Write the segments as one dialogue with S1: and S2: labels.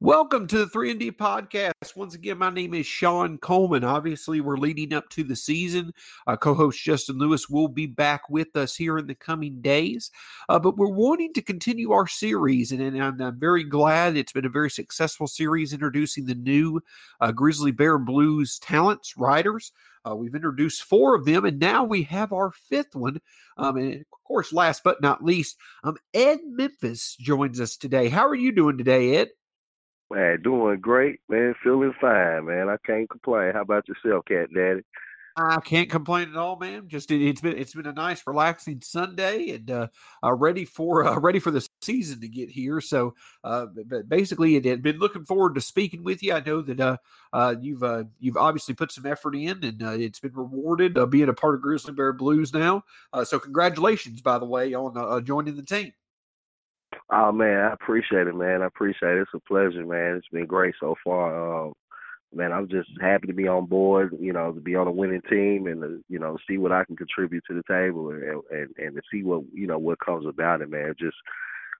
S1: Welcome to the 3 and D podcast. Once again, my name is Sean Coleman. Obviously, we're leading up to the season. Uh, co-host Justin Lewis will be back with us here in the coming days. Uh, but we're wanting to continue our series, and, and I'm, I'm, very glad it's been a very successful series introducing the new uh, Grizzly Bear Blues talents, riders. Uh, we've introduced four of them, and now we have our fifth one. Um, and of course, last but not least, um, Ed Memphis joins us today. How are you doing today, Ed?
S2: Man, doing great, man. Feeling fine, man. I can't complain. How about yourself, Cat Daddy?
S1: I can't complain at all, man. Just it, has been it's been a nice, relaxing Sunday, and uh, uh, ready for uh, ready for the season to get here. So, uh, but basically, it had been looking forward to speaking with you. I know that uh, uh, you've uh, you've obviously put some effort in, and uh, it's been rewarded uh, being a part of Grizzly Bear Blues now. Uh, so, congratulations, by the way, on uh, joining the team.
S2: Oh man, I appreciate it, man. I appreciate it. It's a pleasure, man. It's been great so far. Um, man, I'm just happy to be on board. You know, to be on a winning team and to, you know see what I can contribute to the table and and and to see what you know what comes about it, man. Just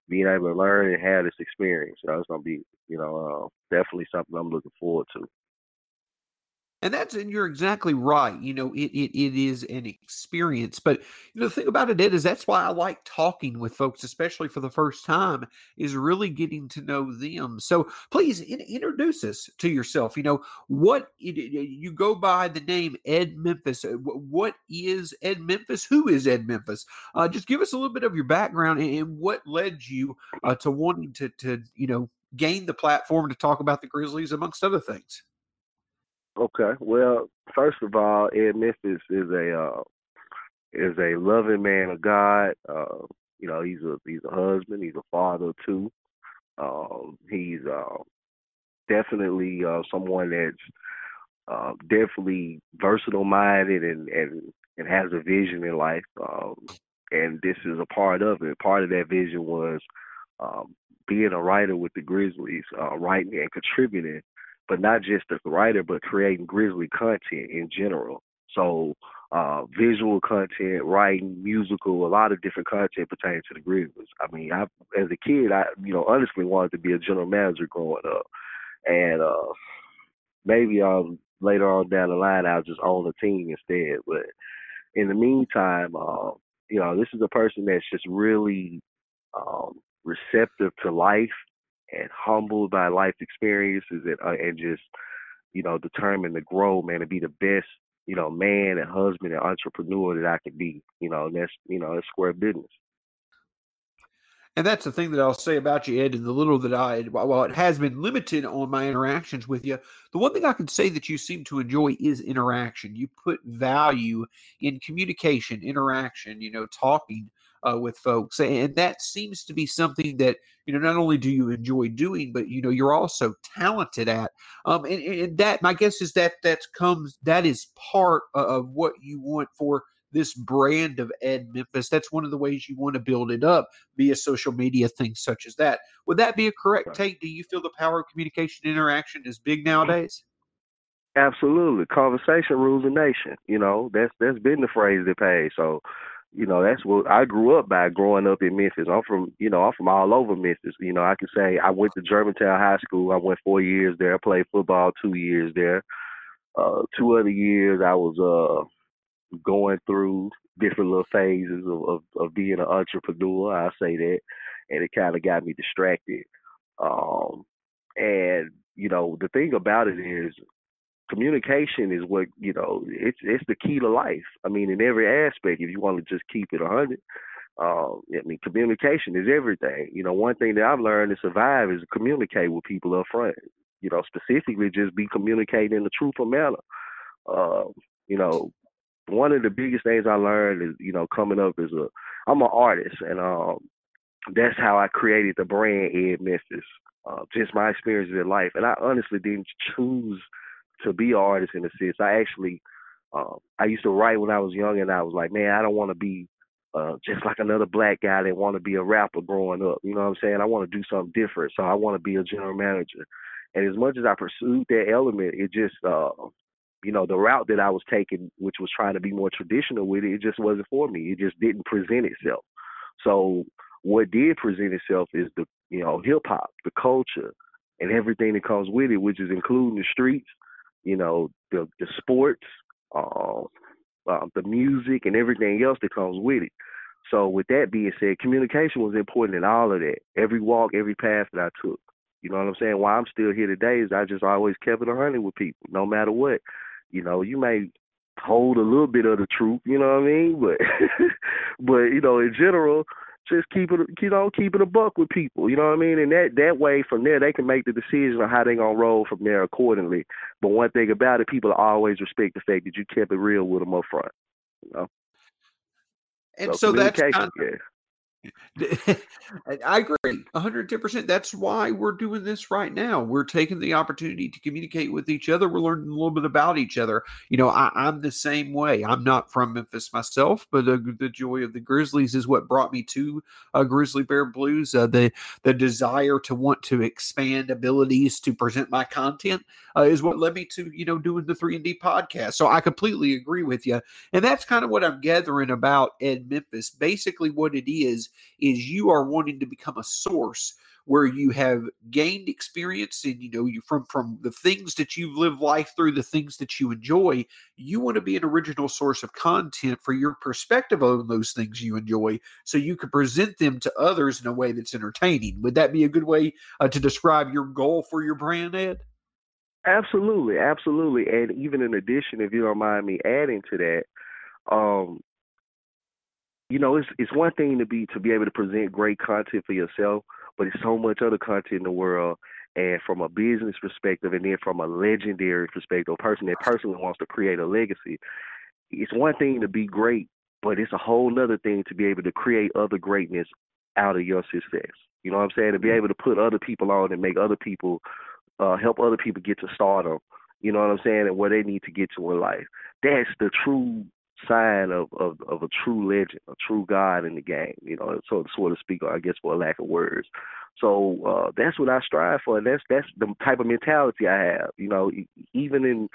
S2: being able to learn and have this experience. You know, it's gonna be you know uh, definitely something I'm looking forward to.
S1: And that's and you're exactly right. You know, it, it it is an experience. But you know, the thing about it is that's why I like talking with folks, especially for the first time, is really getting to know them. So please in, introduce us to yourself. You know, what it, you go by the name Ed Memphis. Uh, what is Ed Memphis? Who is Ed Memphis? Uh, just give us a little bit of your background and, and what led you uh, to wanting to to you know gain the platform to talk about the Grizzlies amongst other things.
S2: Okay. Well, first of all, Ed Memphis is a uh, is a loving man of God. Uh, you know, he's a he's a husband. He's a father too. Um, he's uh, definitely uh, someone that's uh, definitely versatile minded and and and has a vision in life. Um, and this is a part of it. Part of that vision was um, being a writer with the Grizzlies, uh, writing and contributing but not just the writer, but creating Grizzly content in general. So uh, visual content, writing, musical, a lot of different content pertaining to the Grizzlies. I mean, I as a kid, I you know honestly wanted to be a general manager growing up, and uh, maybe um later on down the line I'll just own a team instead. But in the meantime, uh, you know, this is a person that's just really um, receptive to life and humbled by life experiences and uh, and just you know determined to grow, man, to be the best you know man and husband and entrepreneur that I could be. You know, and that's you know that's square business.
S1: And that's the thing that I'll say about you, Ed, and the little that I, while it has been limited on my interactions with you, the one thing I can say that you seem to enjoy is interaction. You put value in communication, interaction, you know, talking uh, with folks. And that seems to be something that, you know, not only do you enjoy doing, but, you know, you're also talented at. Um, and, and that, my guess is that that comes, that is part of what you want for this brand of Ed Memphis. That's one of the ways you want to build it up via social media, things such as that. Would that be a correct take? Do you feel the power of communication interaction is big nowadays?
S2: Absolutely. Conversation rules a nation. You know, that's that's been the phrase that pays. So you know, that's what I grew up by growing up in Memphis. I'm from, you know, I'm from all over Memphis. You know, I can say I went to Germantown High School. I went four years there. I played football two years there. Uh, two other years I was uh going through different little phases of, of, of being an entrepreneur. I say that, and it kind of got me distracted. Um, and you know, the thing about it is, communication is what you know it's it's the key to life. I mean in every aspect if you want to just keep it a hundred um i mean communication is everything. You know one thing that i've learned to survive is to communicate with people up front. You know specifically just be communicating in a truthful manner um you know one of the biggest things i learned is you know coming up as a i'm an artist and um that's how i created the brand ed memphis. Uh, just my experiences in life and i honestly didn't choose to be an artist in a sense. I actually, um, I used to write when I was young, and I was like, man, I don't want to be uh, just like another black guy that want to be a rapper growing up. You know what I'm saying? I want to do something different, so I want to be a general manager. And as much as I pursued that element, it just, uh, you know, the route that I was taking, which was trying to be more traditional with it, it just wasn't for me. It just didn't present itself. So what did present itself is the, you know, hip hop, the culture, and everything that comes with it, which is including the streets, you know, the the sports, uh, uh, the music, and everything else that comes with it. So with that being said, communication was important in all of that. Every walk, every path that I took. You know what I'm saying? Why I'm still here today is I just always kept it a hundred with people, no matter what. You know, you may hold a little bit of the truth, you know what I mean? But but you know, in general, just keep it you know, keep it a buck with people, you know what I mean? And that that way from there they can make the decision on how they gonna roll from there accordingly. But one thing about it, people always respect the fact that you kept it real with them up front. You know?
S1: And so, so that's kind of, yeah. I agree 110%. That's why we're doing this right now. We're taking the opportunity to communicate with each other. We're learning a little bit about each other. You know, I, am the same way. I'm not from Memphis myself, but uh, the joy of the Grizzlies is what brought me to uh, Grizzly Bear Blues. Uh, the, the desire to want to expand abilities to present my content uh, is what led me to, you know, doing the 3 and D podcast. So I completely agree with you. And that's kind of what I'm gathering about Ed Memphis. Basically, what it is is you are wanting to become a source where you have gained experience and you know you from from the things that you've lived life through the things that you enjoy you want to be an original source of content for your perspective on those things you enjoy so you can present them to others in a way that's entertaining. Would that be a good way uh, to describe your goal for your brand ed?
S2: Absolutely absolutely and even in addition if you don't mind me adding to that um you know, it's it's one thing to be to be able to present great content for yourself, but it's so much other content in the world. And from a business perspective, and then from a legendary perspective, a person that personally wants to create a legacy, it's one thing to be great, but it's a whole other thing to be able to create other greatness out of your success. You know what I'm saying? To be able to put other people on and make other people uh, help other people get to stardom. You know what I'm saying? And where they need to get to in life. That's the true sign of, of, of a true legend, a true god in the game, you know, so so to speak, I guess for a lack of words. So uh, that's what I strive for, and that's that's the type of mentality I have. You know, even in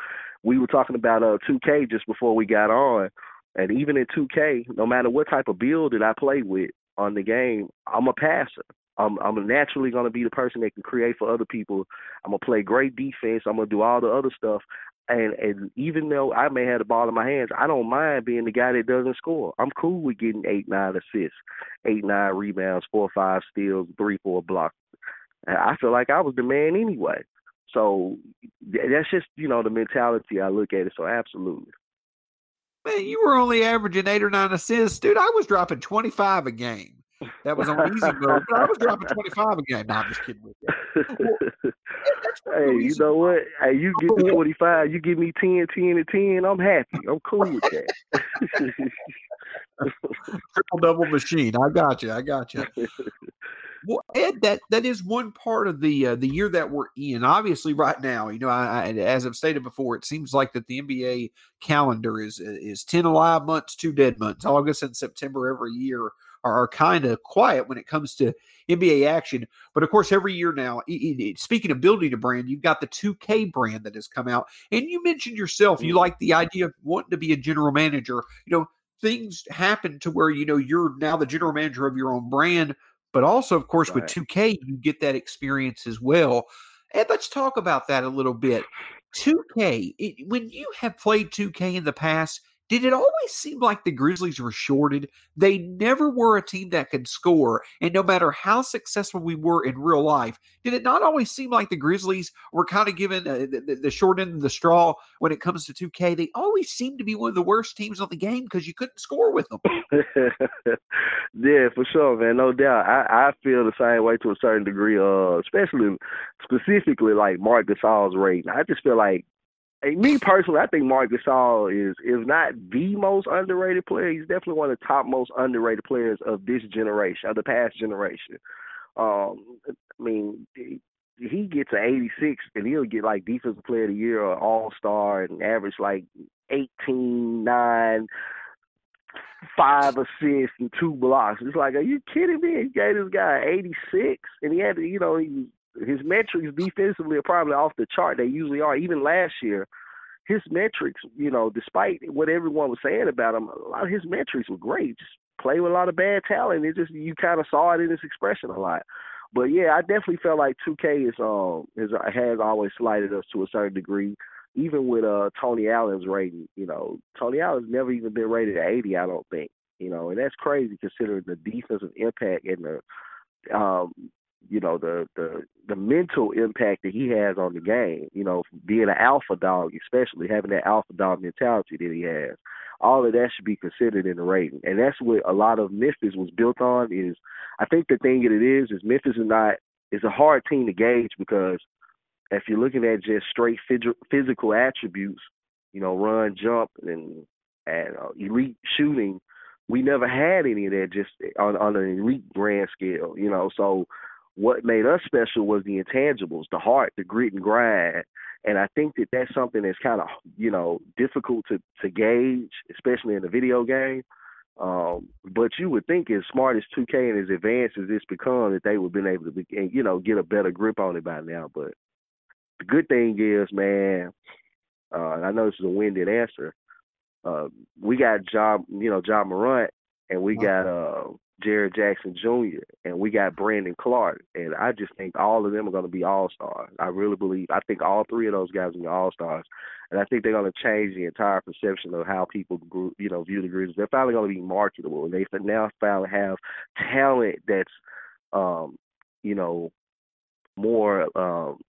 S2: we were talking about uh 2K just before we got on, and even in 2K, no matter what type of build that I play with on the game, I'm a passer. I'm I'm naturally gonna be the person that can create for other people. I'm gonna play great defense. I'm gonna do all the other stuff. And and even though I may have the ball in my hands, I don't mind being the guy that doesn't score. I'm cool with getting eight, nine assists, eight, nine rebounds, four, five steals, three, four blocks. I feel like I was the man anyway. So that's just you know the mentality I look at it. So absolutely.
S1: Man, you were only averaging eight or nine assists, dude. I was dropping twenty five a game. That was on easy mode, but I was dropping 25 a game. Nah, I'm just kidding with you.
S2: Well, hey, you know what? Hey, you give me 25, you give me 10, 10, and 10, I'm happy. I'm cool with that.
S1: Triple double machine. I got you. I got you. Well, Ed, that that is one part of the uh, the year that we're in. Obviously, right now, you know, I, I, as I've stated before, it seems like that the NBA calendar is is ten alive months, two dead months. August and September every year are, are kind of quiet when it comes to NBA action. But of course, every year now, speaking of building a brand, you've got the 2K brand that has come out. And you mentioned yourself, you mm-hmm. like the idea of wanting to be a general manager. You know, things happen to where, you know, you're now the general manager of your own brand. But also, of course, right. with 2K, you get that experience as well. And let's talk about that a little bit. 2K, it, when you have played 2K in the past, did it always seem like the Grizzlies were shorted? They never were a team that could score. And no matter how successful we were in real life, did it not always seem like the Grizzlies were kind of given uh, the, the, short end of the straw when it comes to 2K? They always seem to be one of the worst teams on the game because you couldn't score with them.
S2: yeah, for sure, man. No doubt. I, I feel the same way to a certain degree, uh, especially specifically like Marc Gasol's rating. I just feel like me personally, I think Marc Gasol is, if not the most underrated player, he's definitely one of the top most underrated players of this generation, of the past generation. Um, I mean, he gets an 86 and he'll get like defensive player of the year or all star and average like 18, 9, five assists and two blocks. It's like, are you kidding me? He gave this guy 86 and he had to, you know, he his metrics defensively are probably off the chart. They usually are. Even last year, his metrics, you know, despite what everyone was saying about him, a lot of his metrics were great. Just play with a lot of bad talent. It just you kind of saw it in his expression a lot. But yeah, I definitely felt like 2K is um is has always slighted us to a certain degree. Even with uh Tony Allen's rating, you know, Tony Allen's never even been rated at 80. I don't think, you know, and that's crazy considering the defensive impact and the um you know the the the mental impact that he has on the game. You know, being an alpha dog, especially having that alpha dog mentality that he has. All of that should be considered in the rating, and that's what a lot of Memphis was built on. Is I think the thing that it is is Memphis is not is a hard team to gauge because if you're looking at just straight physical attributes, you know, run, jump, and and uh, elite shooting, we never had any of that just on on an elite grand scale, you know. So what made us special was the intangibles, the heart, the grit and grind. And I think that that's something that's kind of, you know, difficult to, to gauge, especially in a video game. Um, but you would think as smart as 2K and as advanced as it's become, that they would have been able to, be, you know, get a better grip on it by now. But the good thing is, man, uh, and I know this is a winded answer. Uh, we got John, you know, Ja Morant, and we got uh, Jaren Jackson Jr. and we got Brandon Clarke, and I just think all of them are going to be all stars. I really believe. I think all three of those guys are all stars, and I think they're going to change the entire perception of how people, you know, view the Grizzlies. They're finally going to be marketable, and they now finally have talent that's, um, you know, more um,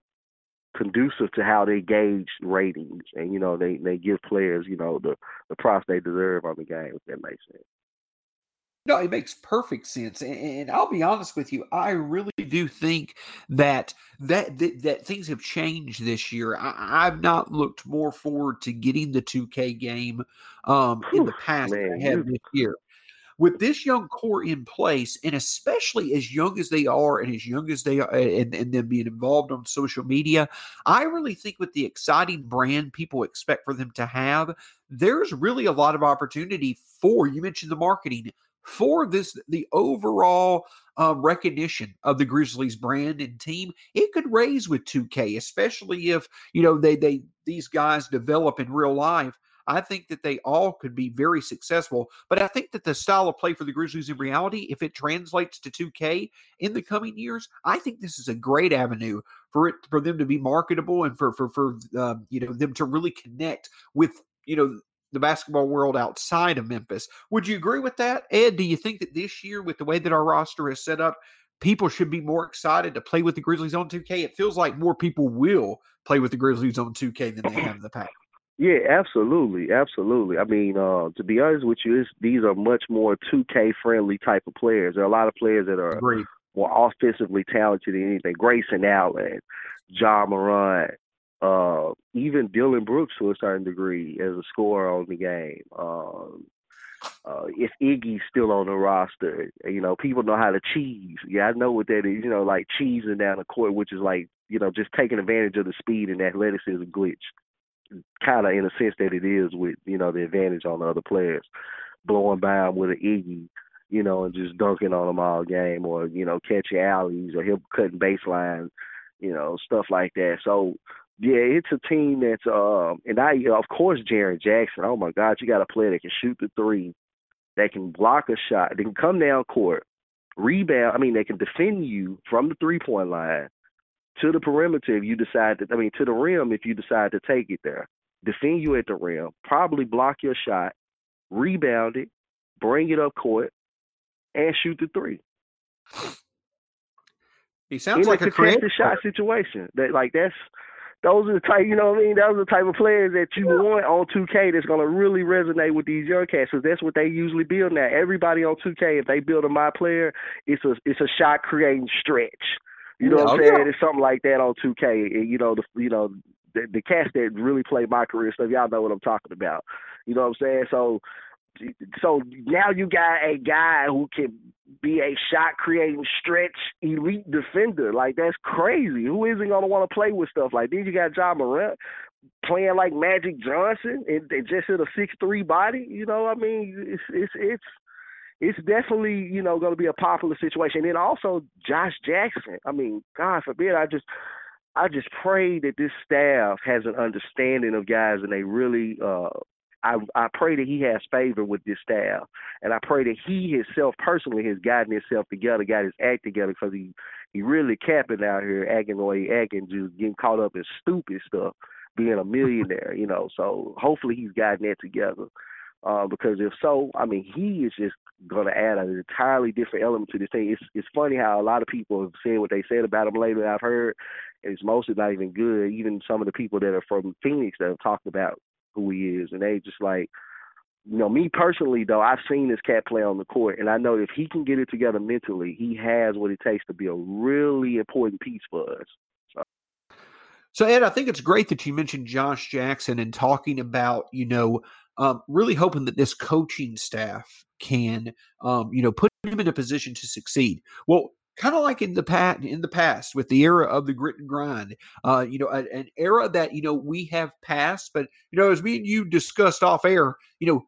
S2: conducive to how they gauge ratings, and you know, they they give players, you know, the the props they deserve on the game. If that makes sense.
S1: No, it makes perfect sense, and, and, I'll be honest with you. I really do think that that that, that things have changed this year. I, have not looked more forward to getting the 2K game um, in the past Man, than I have this year. With this young core in place, and especially as young as they are, and as young as they are, and, and them being involved on social media, I really think with the exciting brand people expect for them to have, there's really a lot of opportunity for. You mentioned the marketing for this the overall um, recognition of the Grizzlies brand and team, it could raise with 2K, especially if you know they they these guys develop in real life. I think that they all could be very successful. But I think that the style of play for the Grizzlies in reality, if it translates to 2K in the coming years, I think this is a great avenue for it for them to be marketable and for for for um, you know them to really connect with you know the basketball world outside of Memphis. Would you agree with that, Ed? Do you think that this year, with the way that our roster is set up, people should be more excited to play with the Grizzlies on 2K? It feels like more people will play with the Grizzlies on 2K than they have in the past.
S2: Yeah, absolutely, absolutely. I mean, uh, to be honest with you, these are much more 2K friendly type of players. There are a lot of players that are Agreed. more offensively talented than anything. Grayson Allen, Ja Morant, uh, even Dillon Brooks to a certain degree as a scorer on the game. Um, uh, if Iggy's still on the roster, you know, people know how to cheese. Yeah, I know what that is. You know, like cheesing down the court, which is like, you know, just taking advantage of the speed and athleticism glitch. Kind of in a sense that it is with, you know, the advantage on the other players. Blowing by with an Iggy, you know, and just dunking on them all game or, you know, catching alleys or him cutting baseline, you know, stuff like that. So, yeah, it's a team that's um and I of course Jaren Jackson. Oh my God, you got a player that can shoot the three, that can block a shot, they can come down court, rebound. I mean, they can defend you from the three point line to the perimeter if you decide to. I mean, to the rim if you decide to take it there. Defend you at the rim, probably block your shot, rebound it, bring it up court, and shoot the three.
S1: He sounds like a creative
S2: shot situation. That like that's those are the type, you know what I mean? Those are the type of players that you want on 2K that's going to really resonate with these young cats because that's what they usually build now. Everybody on 2K, if they build a my player, it's a it's a shot creating stretch. You know yeah, what I'm oh, saying? Yeah. It's something like that on 2K. You know the you know the, the cats that really play my career stuff. Y'all know what I'm talking about. You know what I'm saying? So so now you got a guy who can be a shot creating stretch elite defender. Like that's crazy. Who isn't gonna want to play with stuff like this? You got John Morant playing like Magic Johnson and just hit a six three body. You know, I mean, it's it's it's it's definitely you know going to be a popular situation. And also Josh Jackson. I mean, God forbid, I just I just pray that this staff has an understanding of guys and they really uh I I pray that he has favor with this staff, and I pray that he himself personally has gotten himself together, got his act together, because he he really capping out here, acting the way he acting, just getting caught up in stupid stuff, being a millionaire, you know. So hopefully he's gotten that together. Uh, because if so, I mean, he is just going to add an entirely different element to this thing. It's it's funny how a lot of people have said what they said about him lately. I've heard it's mostly not even good. Even some of the people that are from Phoenix that have talked about who he is, and they just like, you know, me personally though, I've seen this cat play on the court, and I know if he can get it together mentally, he has what it takes to be a really important piece for us. So.
S1: So Ed, I think it's great that you mentioned Josh Jackson and talking about, you know, um, really hoping that this coaching staff can, um, you know, put him in a position to succeed. Well, kind of like in the past, in the past with the era of the grit and grind, uh, you know, an, an era that you know we have passed. But you know, as me and you discussed off air, you know,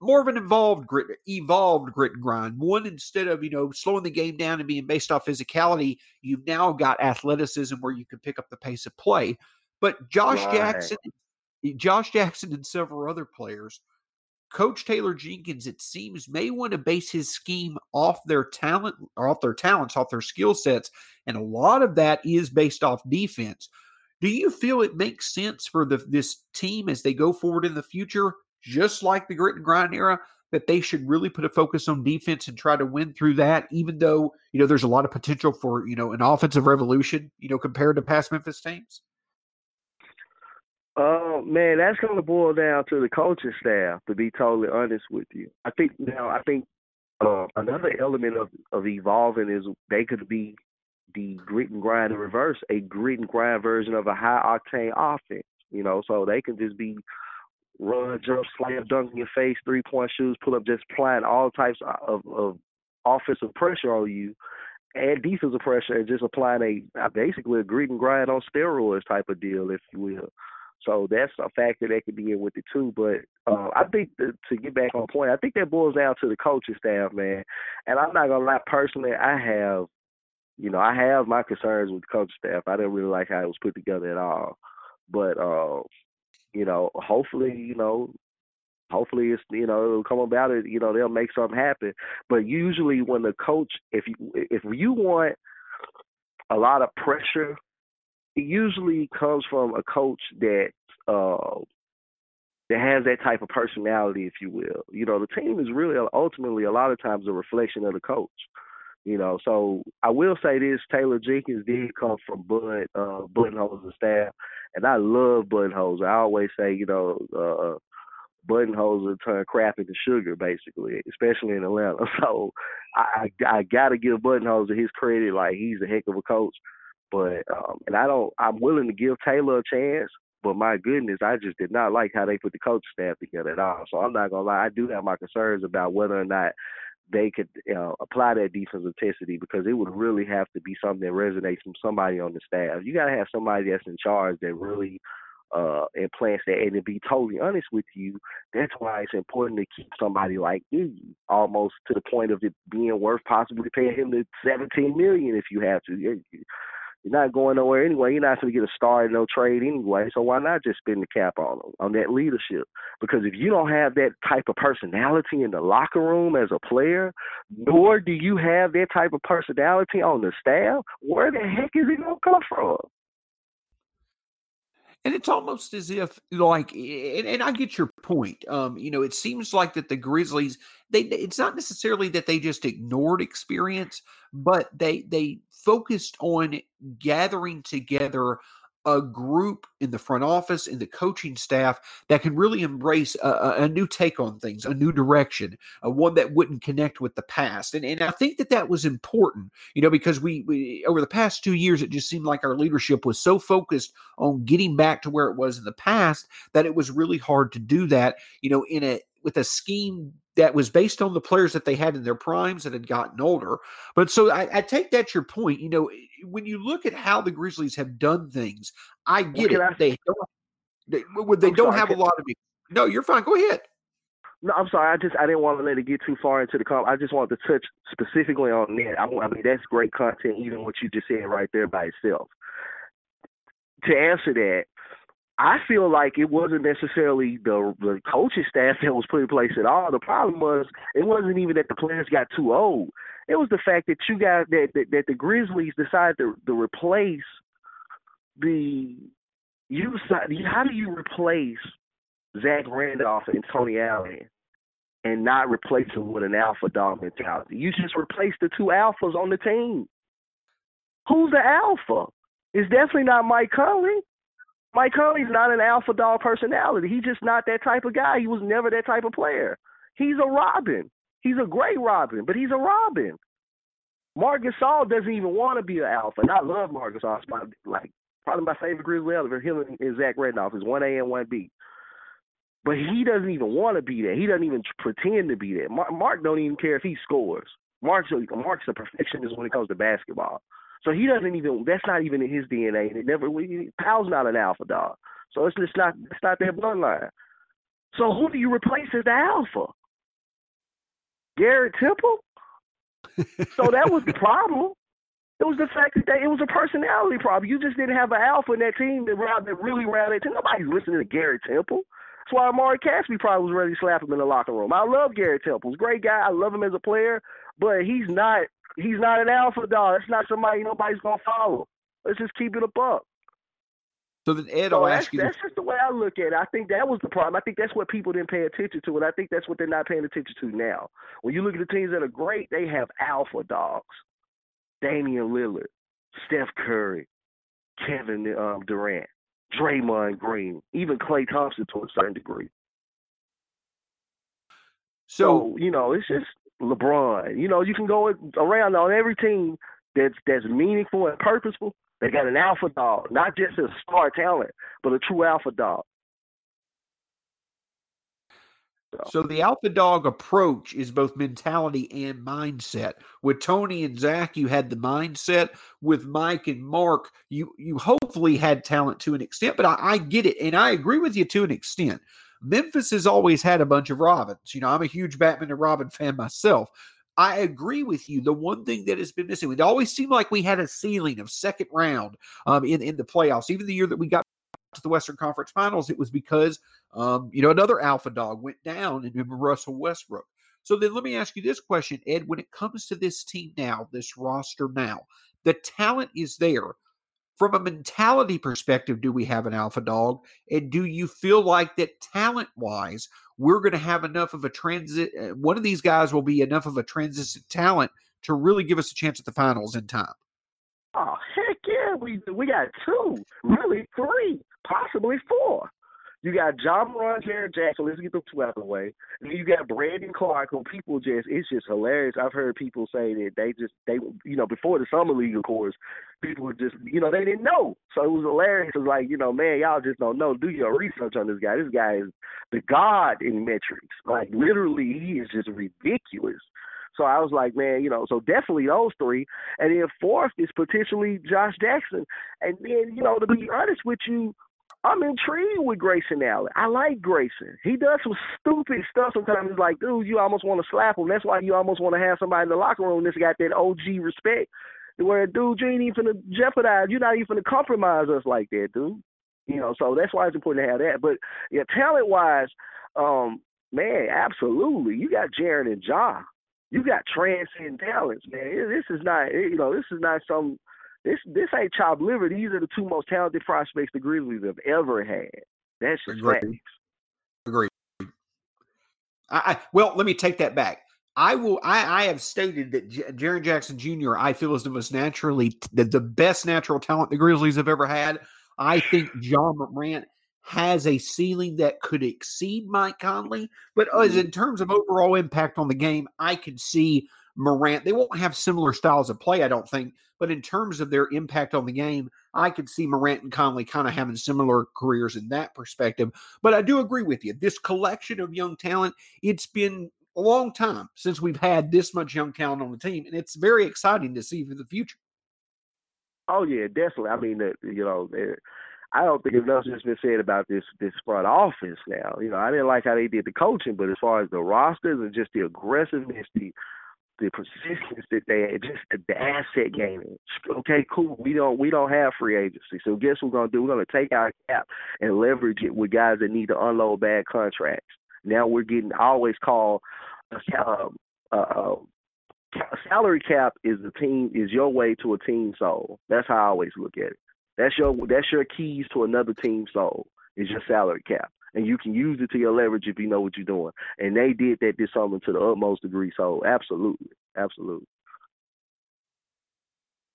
S1: more of an involved grit, evolved grit and grind. One instead of you know slowing the game down and being based off physicality, you've now got athleticism where you can pick up the pace of play. But Josh right. Jackson Josh Jackson and several other players. Coach Taylor Jenkins, it seems, may want to base his scheme off their talent or off their talents, off their skill sets. And a lot of that is based off defense. Do you feel it makes sense for the, this team as they go forward in the future, just like the grit and grind era, that they should really put a focus on defense and try to win through that, even though, you know, there's a lot of potential for, you know, an offensive revolution, you know, compared to past Memphis teams?
S2: Uh, man, that's to boil down to the coaching staff. To be totally honest with you, I think now I think uh, another element of of evolving is they could be the grit and grind in reverse, a grit and grind version of a high octane offense. You know, so they can just be run, jump, slam, dunk in your face, three point shoots, pull up, just applying all types of of offensive pressure on you and defensive pressure, and just applying a basically a grit and grind on steroids type of deal, if you will. So that's a factor that could be in with it too. But uh, I think the, to get back on point, I think that boils down to the coaching staff, man. And I'm not gonna lie, personally, I have, you know, I have my concerns with the coaching staff. I didn't really like how it was put together at all. But uh, you know, hopefully, you know, hopefully it's you know it'll come about it. You know, they'll make something happen. But usually, when the coach, if you if you want a lot of pressure it usually comes from a coach that uh, that has that type of personality, if you will. You know, the team is really ultimately a lot of times a reflection of the coach. You know, so I will say this: Taylor Jenkins did come from Bud uh, staff, and I love Budenholzer. I always say, you know, uh, Budenholzer turned crap into sugar, basically, especially in Atlanta. So I I got to give Budenholzer his credit. Like he's a heck of a coach. But um, and I don't. I'm willing to give Taylor a chance. But my goodness, I just did not like how they put the coach staff together at all. So I'm not gonna lie. I do have my concerns about whether or not they could uh, apply that defensive intensity because it would really have to be something that resonates from somebody on the staff. You got to have somebody that's in charge that really uh, implants that. And to be totally honest with you, that's why it's important to keep somebody like Iggy almost to the point of it being worth possibly paying him the 17 million if you have to. You're not going nowhere anyway. You're not going to get a star in no trade anyway. So why not just spend the cap on on that leadership? Because if you don't have that type of personality in the locker room as a player, nor do you have that type of personality on the staff, where the heck is it going to come from?
S1: And it's almost as if like and, and, i get your point um you know it seems like that the grizzlies they it's not necessarily that they just ignored experience but they they focused on gathering together a group in the front office in the coaching staff that can really embrace a, a, new take on things a new direction a one that wouldn't connect with the past. And, and i think that that was important you know because we, we over the past two years it just seemed like our leadership was so focused on getting back to where it was in the past that it was really hard to do that you know in a with a scheme that was based on the players that they had in their primes that had gotten older. But so I, I take that your point. You know, when you look at how the Grizzlies have done things, I get it. I, they don't. They, they don't sorry, have a lot of. No, you're fine. Go ahead.
S2: No, I'm sorry. I just I didn't want to let it get too far into the com. I just wanted to touch specifically on that. I, I mean, that's great content, even what you just said right there by itself. To answer that, I feel like it wasn't necessarily the the coaching staff that was put in place at all. The problem was it wasn't even that the players got too old. It was the fact that you got that that, that the Grizzlies decided to, to replace the you. How do you replace Zach Randolph and Tony Allen and not replace them with an alpha dog mentality? You just replace the two alphas on the team. Who's the alpha? It's definitely not Mike Conley. Mike Conley's not an alpha dog personality. He's just not that type of guy. He was never that type of player. He's a Robin. He's a great Robin, but he's a Robin. Marc Gasol doesn't even want to be an alpha. And I love Marc Gasol. It's my, like probably my favorite Grizzly ever. Him and Zach Randolph is one A and one B. But he doesn't even want to be there. He doesn't even pretend to be there. Mark, Marc don't even care if he scores. Marc's a, Marc's a perfectionist when it comes to basketball. So he doesn't even. That's not even in his DNA. And it never. Powell's not an alpha dog. So it's just not. It's not their bloodline. So who do you replace as the alpha? Garrett Temple. so that was the problem. It was the fact that they, it was a personality problem. You just didn't have an alpha in that team that, that really that. Nobody's listening to Garrett Temple. That's why Omri Casspi probably was ready to slap him in the locker room. I love Garrett Temple. He's a great guy. I love him as a player, but he's not He's not an alpha dog. That's not somebody nobody's gonna follow. Let's just keep it buck.
S1: So then, Ed,
S2: so
S1: I'll ask you.
S2: That's just the way I look at it. I think that was the problem. I think that's what people didn't pay attention to, and I think that's what they're not paying attention to now. When you look at the teams that are great, they have alpha dogs: Damian Lillard, Steph Curry, Kevin um, Durant, Draymond Green, even Klay Thompson to a certain degree. So, so you know, it's just LeBron. You know, you can go around on every team that's that's meaningful and purposeful. They got an alpha dog, not just a star talent, but a true alpha dog.
S1: So. so. the alpha dog approach is both mentality and mindset. With Tony and Zach, you had the mindset. With Mike and Marc, you you hopefully had talent to an extent. But I, I get it, and I agree with you to an extent. Memphis has always had a bunch of Robins. You know, I'm a huge Batman and Robin fan myself. I agree with you. The one thing that has been missing, it always seemed like we had a ceiling of second round um, in, in the playoffs. Even the year that we got to the Western Conference Finals, it was because, um, you know, another alpha dog went down in Russell Westbrook. So then let me ask you this question, Ed. When it comes to this team now, this roster now, the talent is there from a mentality perspective, do we have an alpha dog? And do you feel like that talent wise, we're going to have enough of a transit? Uh, one of these guys will be enough of a transition talent to really give us a chance at the finals in time.
S2: Oh heck yeah, we we got two, really three, possibly four. You got Ja Morant, Jaren Jackson. Let's get the two out of the way. And you got Brandon Clarke, who people just, it's just hilarious. I've heard people say that they just, they, you know, before the Summer League, of course, people were just, you know, they didn't know. So it was hilarious. It was like, you know, man, y'all just don't know. Do your research on this guy. This guy is the god in metrics. Like, literally, he is just ridiculous. So I was like, man, you know, so definitely those three. And then fourth is potentially Josh Jackson. And then, you know, to be honest with you, I'm intrigued with Grayson Allen. I like Grayson. He does some stupid stuff sometimes. It's like, dude, you almost want to slap him. That's why you almost want to have somebody in the locker room that's got that OG respect. Where, dude, you ain't even gonna jeopardize. You're not even gonna compromise us like that, dude. You know, so that's why it's important to have that. But yeah, talent wise, um, man, absolutely. You got Jaren and Ja. You got transcend talents, man. This is not, you know, this is not some this this ain't chopped liver. These are the two most talented prospects the Grizzlies have ever had. That's just Agreed. facts.
S1: Agreed. I, I, well, let me take that back. I will. I, I have stated that J- Jaren Jackson Jr. I feel is the most naturally the, the best natural talent the Grizzlies have ever had. I think John Morant has a ceiling that could exceed Mike Conley, but as mm-hmm. in terms of overall impact on the game, I could see Morant. They won't have similar styles of play, I don't think, but in terms of their impact on the game, I could see Morant and Conley kind of having similar careers in that perspective. But I do agree with you. This collection of young talent, it's been a long time since we've had this much young talent on the team, and it's very exciting to see for the future.
S2: Oh yeah, definitely. I mean, you know, I don't think has been said about this this front office now. You know, I didn't like how they did the coaching, but as far as the rosters and just the aggressiveness, the the persistence that they just the asset gaming. Okay, cool. We don't we don't have free agency, so guess what we're gonna do? We're gonna take our cap and leverage it with guys that need to unload bad contracts. Now we're getting always call a, um, a, a salary cap is the team is your way to a team soul. That's how I always look at it. That's your that's your keys to another team soul is your salary cap and you can use it to your leverage if you know what you're doing. And they did that this summer to the utmost degree. So absolutely, absolutely.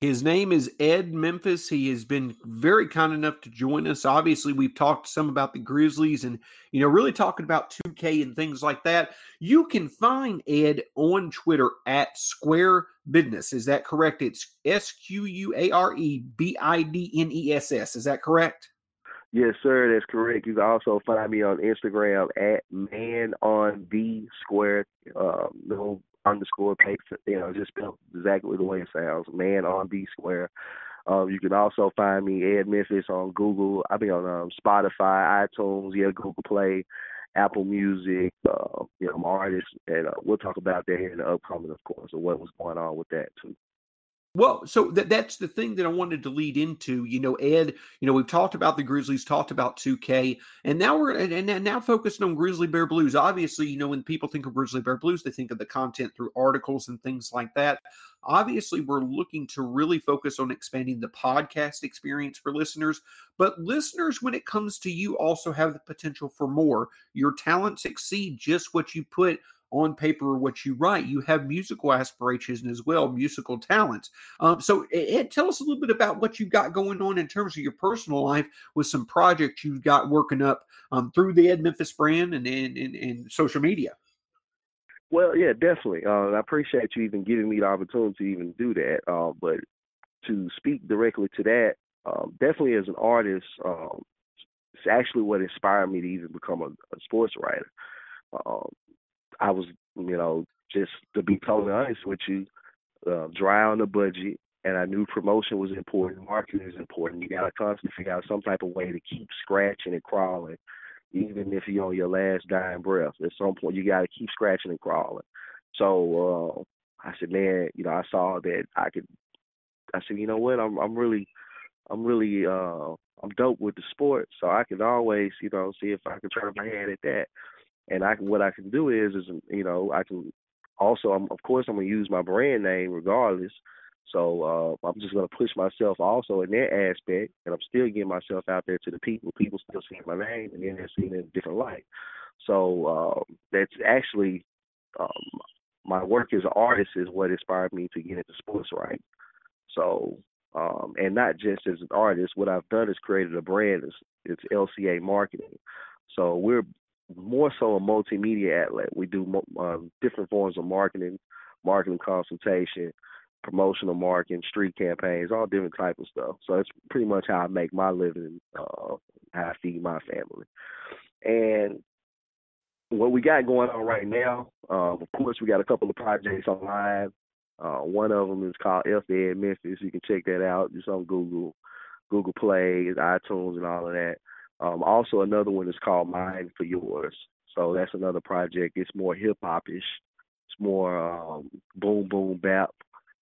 S1: His name is Ed Memphis. He has been very kind enough to join us. Obviously, we've talked some about the Grizzlies and, you know, really talking about 2K and things like that. You can find Ed on Twitter at Square Business. Is that correct? It's S Q U A R E B I D N E S S. Is that correct?
S2: Yes, sir, that's correct. You can also find me on Instagram at man on the square, um, no underscore page, you know, just exactly the way it sounds, man on the square. Um, you can also find me Ed Memphis on Google. I be on um, Spotify, iTunes, yeah, Google Play, Apple Music. Uh, you know, an artist, and uh, we'll talk about that here in the upcoming, of course, of what was going on with that too.
S1: Well, so that that's the thing that I wanted to lead into. You know, Ed. You know, we've talked about the Grizzlies, talked about 2K, and now we're and, and now focusing on Grizzly Bear Blues. Obviously, you know, when people think of Grizzly Bear Blues, they think of the content through articles and things like that. Obviously, we're looking to really focus on expanding the podcast experience for listeners. But listeners, when it comes to you, also have the potential for more. Your talents exceed just what you put on paper what you write. You have musical aspirations as well, musical talents. Um, so, Ed, tell us a little bit about what you've got going on in terms of your personal life with some projects you've got working up um, through the Ed Memphis brand and, and, and, and social media.
S2: Well, yeah, definitely. Uh, I appreciate you even giving me the opportunity to even do that. Uh, but to speak directly to that, um, definitely as an artist, um, it's actually what inspired me to even become a, a sports writer. Um, I was, you know, just to be totally honest with you, uh, dry on the budget, and I knew promotion was important, marketing is important. You got to constantly figure out some type of way to keep scratching and crawling, even if you're on your last dying breath. At some point, you got to keep scratching and crawling. So uh, I said, man, you know, I saw that I could. I said, you know what, I'm, I'm really, I'm really, uh, I'm dope with the sport, so I can always, you know, see if I can turn my hand at that and I what I can do is is you know I can also I'm, of course I'm gonna use my brand name regardless. So uh, I'm just gonna push myself also in that aspect, and I'm still getting myself out there to the people. People still seeing my name, and then they're seeing it in a different light. So uh, that's actually um, my work as an artist is what inspired me to get into sports writing. So um, and not just as an artist, what I've done is created a brand. It's, it's LCA Marketing. So we're more so a multimedia outlet. We do um, different forms of marketing, marketing consultation, promotional marketing, street campaigns, all different type of stuff. So it's pretty much how I make my living, uh, how I feed my family. And what we got going on right now, um, of course, we got a couple of projects online. Uh, one of them is called FED Memphis. You can check that out. It's on Google, Google Play, iTunes, and all of that. Um, also, another one is called Mine for Yours. So that's another project. It's more hip hop ish. It's more um, boom boom bap.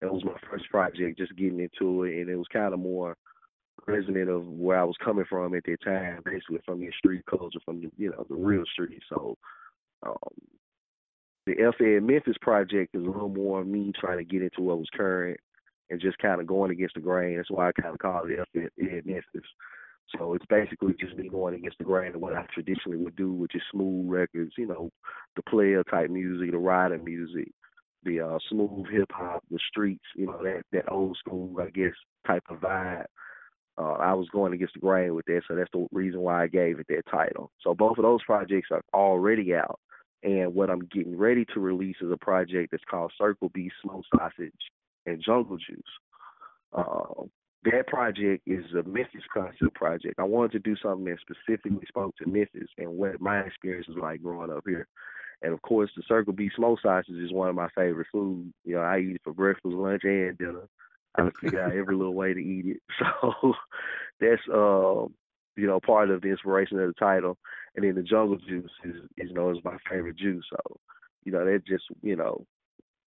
S2: That was my first project, just getting into it, and it was kind of more resonant of where I was coming from at that time, basically from the street culture, from the you know the real street. So um, the FED Memphis project is a little more me trying to get into what was current and just kind of going against the grain. That's why I kind of call it FED Memphis. So it's basically just me going against the grain of what I traditionally would do, which is smooth records, you know, the player type music, the rider music, the uh, smooth hip hop, the streets, you know, that that old school, I guess, type of vibe. Uh, I was going against the grain with that, so that's the reason why I gave it that title. So both of those projects are already out, and what I'm getting ready to release is a project that's called Circle B Smoke Sausage and Jungle Juice. Uh, that project is a Memphis concept project. I wanted to do something that specifically spoke to Memphis and what my experience was like growing up here. And of course, the Circle B smoke sausage is one of my favorite foods. You know, I eat it for breakfast, lunch, and dinner. I figure out every little way to eat it. So that's uh, you know, part of the inspiration of the title. And then the jungle juice is, is you know, is my favorite juice. So, you know, that just, you know,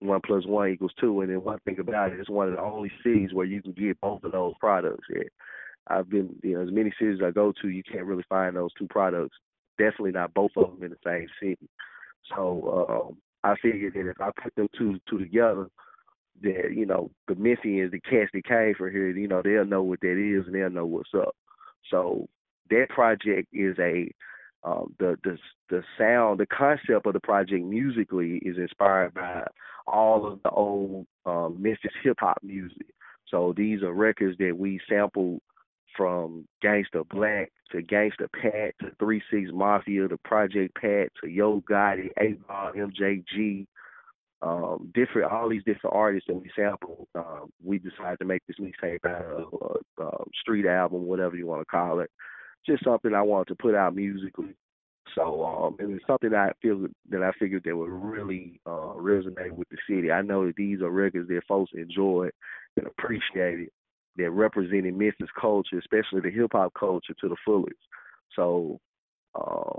S2: one plus one equals two. And then one thing about it, it's one of the only cities where you can get both of those products. At. I've been, you know, as many cities I go to, you can't really find those two products. Definitely not both of them in the same city. So um, I figured that if I put them two two together, that you know the Memphians, the cats that came from here, you know they'll know what that is and they'll know what's up. So that project is a um, the the the sound, the concept of the project musically is inspired by all of the old um, Memphis hip hop music. So these are records that we sampled from Gangsta Blac to Gangsta Pat to Three Six Mafia to Project Pat to Yo Gotti, A Ball, MJG, um, different all these different artists that we sampled. Um, we decided to make this mixtape out of a, a street album, whatever you want to call it. Just something I wanted to put out musically. So um, it was something I feel that I figured that would really uh, resonate with the city. I know that these are records that folks enjoy and appreciate it. That represented Memphis culture, especially the hip hop culture, to the fullest. So um,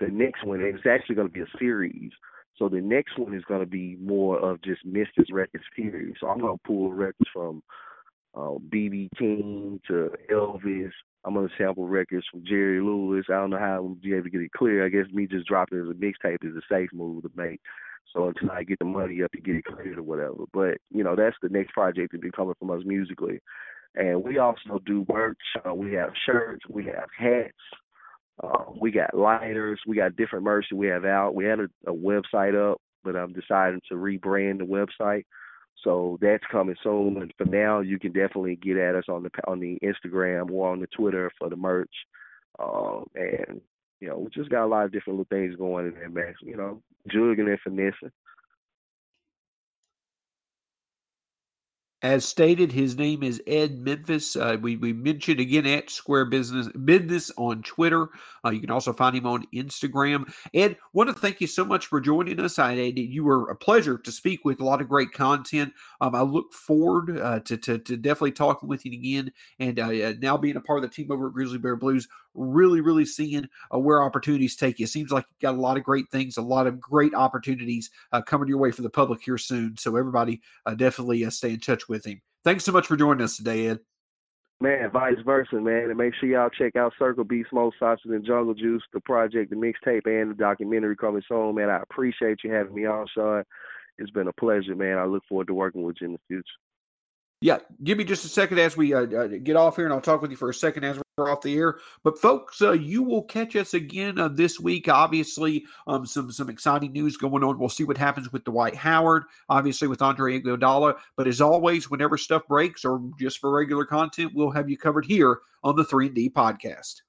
S2: the next one, it's actually going to be a series. So the next one is going to be more of just Memphis records series. So I'm going to pull records from BB uh, King to Elvis. I'm to sample records from Jerry Lewis. I don't know how I'm be able to get it clear. I guess me just dropping it as a mixtape is a safe move to make. So until I get the money up to get it cleared or whatever. But, you know, that's the next project to be coming from us musically. And we also do merch. Uh, we have shirts. We have hats. Uh, we got lighters. We got different merch that we have out. We had a, a website up, but I'm deciding to rebrand the website. So that's coming soon. And for now, you can definitely get at us on the on the Instagram or on the Twitter for the merch. Um, and you know, we just got a lot of different little things going in there, man. You know, jugging and finessing.
S1: As stated, his name is Ed Memphis. Uh, we, we mentioned again at Square Business Business on Twitter. Uh, you can also find him on Instagram. Ed, want to thank you so much for joining us. I, you were a pleasure to speak with. A lot of great content. Um, I look forward uh, to, to, to definitely talking with you again. And uh, now being a part of the team over at Grizzly Bear Blues, really, really seeing uh, where opportunities take you. It seems like you've got a lot of great things, a lot of great opportunities uh, coming your way for the public here soon. So everybody definitely stay in touch with him. Thanks so much for joining us today, Ed.
S2: Man, vice versa, man. And make sure y'all check out Circle B Smoke Sausage and Jungle Juice, the project, the mixtape, and the documentary coming soon, man. I appreciate you having me on, Sean. It's been a pleasure, man. I look forward to working with you in the future.
S1: Yeah, give me just a second as we uh, uh, get off here, and I'll talk with you for a second as we're off the air. But folks, uh, you will catch us again uh, this week. Obviously, um, some some exciting news going on. We'll see what happens with Dwight Howard. Obviously, with Andre Iguodala. But as always, whenever stuff breaks or just for regular content, we'll have you covered here on the Three and D podcast.